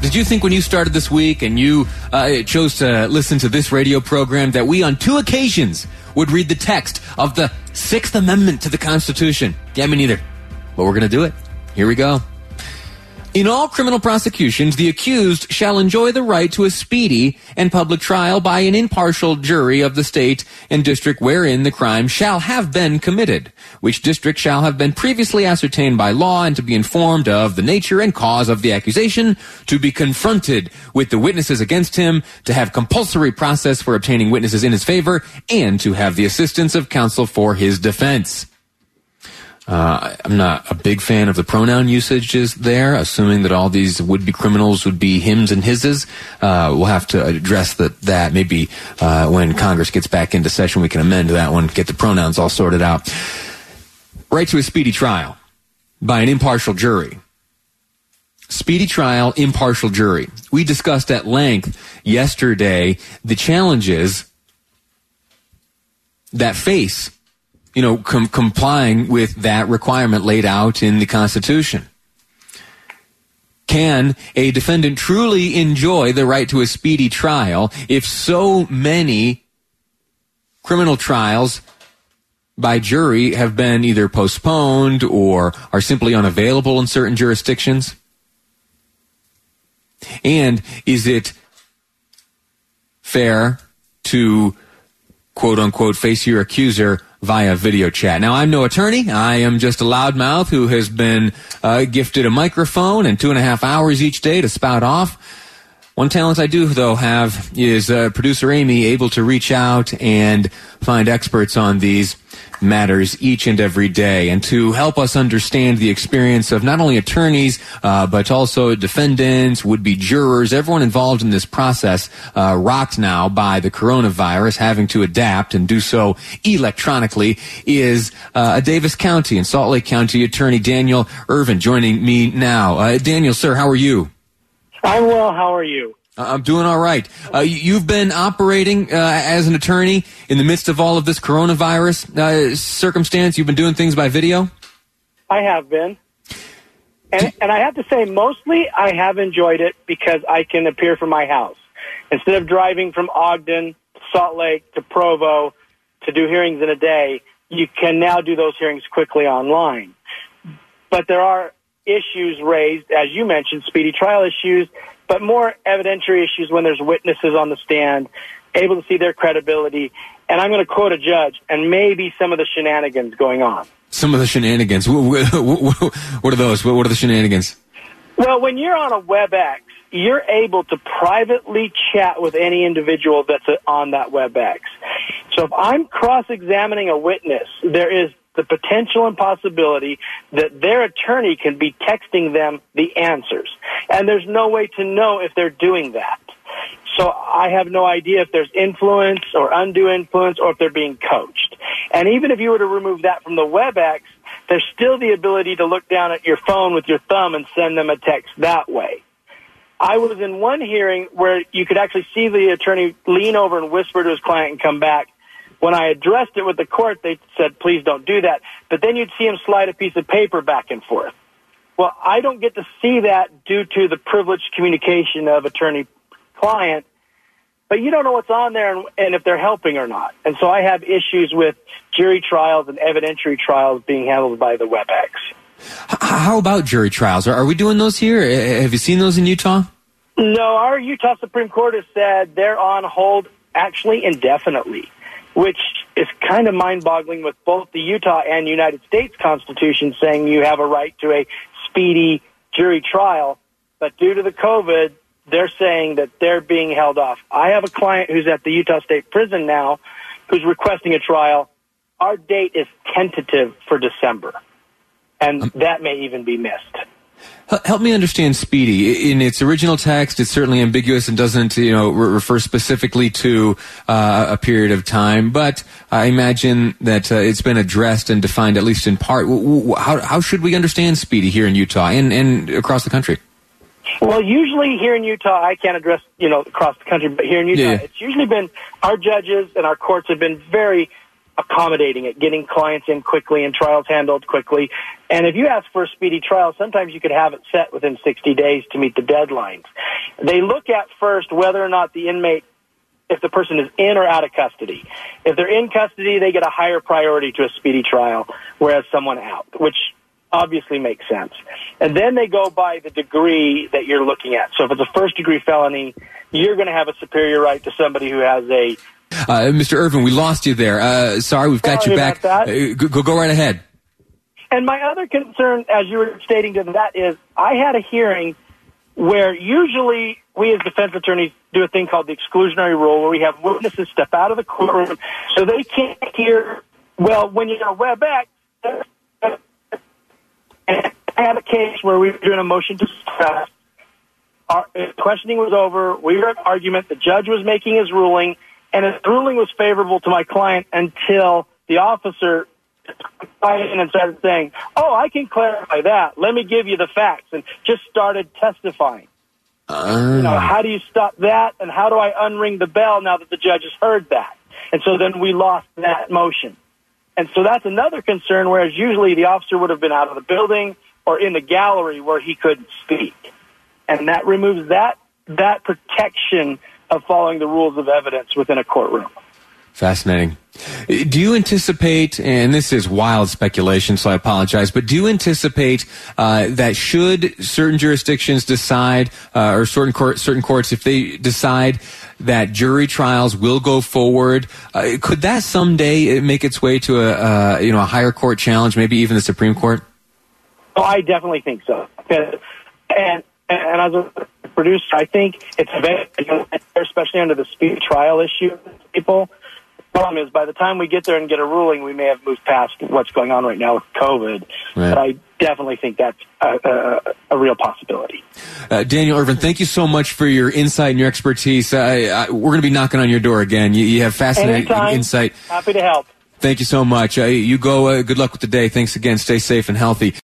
Did you think when you started this week and you uh, chose to listen to this radio program that we on two occasions would read the text of the Sixth Amendment to the Constitution? Yeah, me neither. But we're going to do it. Here we go. In all criminal prosecutions, the accused shall enjoy the right to a speedy and public trial by an impartial jury of the state and district wherein the crime shall have been committed, which district shall have been previously ascertained by law and to be informed of the nature and cause of the accusation, to be confronted with the witnesses against him, to have compulsory process for obtaining witnesses in his favor, and to have the assistance of counsel for his defense. Uh, I'm not a big fan of the pronoun usages there, assuming that all these would-be criminals would be hims and hises. Uh, we'll have to address that, that maybe uh, when Congress gets back into session, we can amend that one, get the pronouns all sorted out. Right to a speedy trial by an impartial jury. Speedy trial, impartial jury. We discussed at length yesterday the challenges that face you know, com- complying with that requirement laid out in the Constitution. Can a defendant truly enjoy the right to a speedy trial if so many criminal trials by jury have been either postponed or are simply unavailable in certain jurisdictions? And is it fair to quote unquote face your accuser via video chat. Now, I'm no attorney. I am just a loudmouth who has been uh, gifted a microphone and two and a half hours each day to spout off. One talent I do, though, have is uh, producer Amy able to reach out and find experts on these matters each and every day and to help us understand the experience of not only attorneys uh, but also defendants would-be jurors everyone involved in this process uh, rocked now by the coronavirus. Having to adapt and do so electronically is uh, a davis county and salt lake county attorney daniel irvin joining me now. Uh, daniel sir how are you? I'm well. How are you I'm doing all right. Uh, you've been operating uh, as an attorney in the midst of all of this coronavirus uh, circumstance. You've been doing things by video. I have been, and and I have to say, mostly I have enjoyed it because I can appear from my house instead of driving from Ogden, Salt Lake to Provo to do hearings in a day. You can now do those hearings quickly online, but there are issues raised, as you mentioned, speedy trial issues but more evidentiary issues when there's witnesses on the stand, able to see their credibility. And I'm going to quote a judge, and maybe some of the shenanigans going on. Some of the shenanigans. What are those? What are the shenanigans? Well, when you're on a WebEx, you're able to privately chat with any individual that's uh, on that WebEx. So if I'm cross-examining a witness, there is the potential and possibility that their attorney can be texting them the answers. And there's no way to know if they're doing that. So I have no idea if there's influence or undue influence or if they're being coached. And even if you were to remove that from the WebEx, there's still the ability to look down at your phone with your thumb and send them a text that way. I was in one hearing where you could actually see the attorney lean over and whisper to his client and come back. When I addressed it with the court, they said, please don't do that. But then you'd see him slide a piece of paper back and forth. Well, I don't get to see that due to the privileged communication of attorney client, but you don't know what's on there and, and, if they're helping or not. And so I have issues with jury trials and evidentiary trials being handled by the WebEx. How about jury trials? Are we doing those here? Have you seen those in Utah? No, our Utah Supreme Court has said they're on hold actually indefinitely, which is kind of mind boggling with both the Utah and United States Constitution saying you have a right to a speedy jury trial. But due to the COVID, they're saying that they're being held off. I have a client who's at the Utah State Prison now who's requesting a trial. Our date is tentative for December, and that may even be missed. Help me understand Speedy. In its original text, it's certainly ambiguous and doesn't, you know, re- refer specifically to uh, a period of time. But I imagine that uh, it's been addressed and defined at least in part. How, how should we understand Speedy here in Utah and, and across the country? Well, usually here in Utah, I can't address, you know, across the country, but here in Utah, yeah. it's usually been our judges and our courts have been very accommodating it, getting clients in quickly and trials handled quickly. And if you ask for a speedy trial, sometimes you could have it set within 60 days to meet the deadlines. They look at first whether or not the inmate, if the person is in or out of custody. If they're in custody, they get a higher priority to a speedy trial, whereas someone out, which obviously makes sense. And then they go by the degree that you're looking at. So if it's a first degree felony, you're going to have a superior right to somebody who has a Mr. Irvin, we lost you there. Uh, sorry, we've got sorry you back. Uh, go, go right ahead. And my other concern, as you were stating to that, is I had a hearing where usually we as defense attorneys do a thing called the exclusionary rule where we have witnesses step out of the courtroom so they can't hear, well, when you're a WebEx, I had a case where we were doing a motion to suppress. Our questioning was over. We were at argument. The judge was making his ruling and his ruling was favorable to my client until the officer in and started saying, "Oh, I can clarify that. Let me give you the facts," and just started testifying. Uh. You know, how do you stop that, and how do I unring the bell now that the judge has heard that? And so then we lost that motion. And so that's another concern, whereas usually the officer would have been out of the building or in the gallery where he couldn't speak. And that removes that, that protection of following the rules of evidence within a courtroom. Fascinating. Do you anticipate, and this is wild speculation, so I apologize, but do you anticipate uh, that should certain jurisdictions decide, uh, or certain court, certain courts, if they decide that jury trials will go forward, uh, could that someday make its way to a uh, you know a higher court challenge, maybe even the Supreme Court? Oh, I definitely think so. And and, and as a producer. I think it's very, especially under the speed trial issue. People, the problem is by the time we get there and get a ruling, we may have moved past what's going on right now with COVID. Right. But I definitely think that's a, a, a real possibility. Uh, Daniel Irvin, thank you so much for your insight and your expertise. Uh, I, we're going to be knocking on your door again. You, you have fascinating Anytime. insight. Happy to help. Thank you so much. Uh, you go. Uh, good luck with the day. Thanks again. Stay safe and healthy.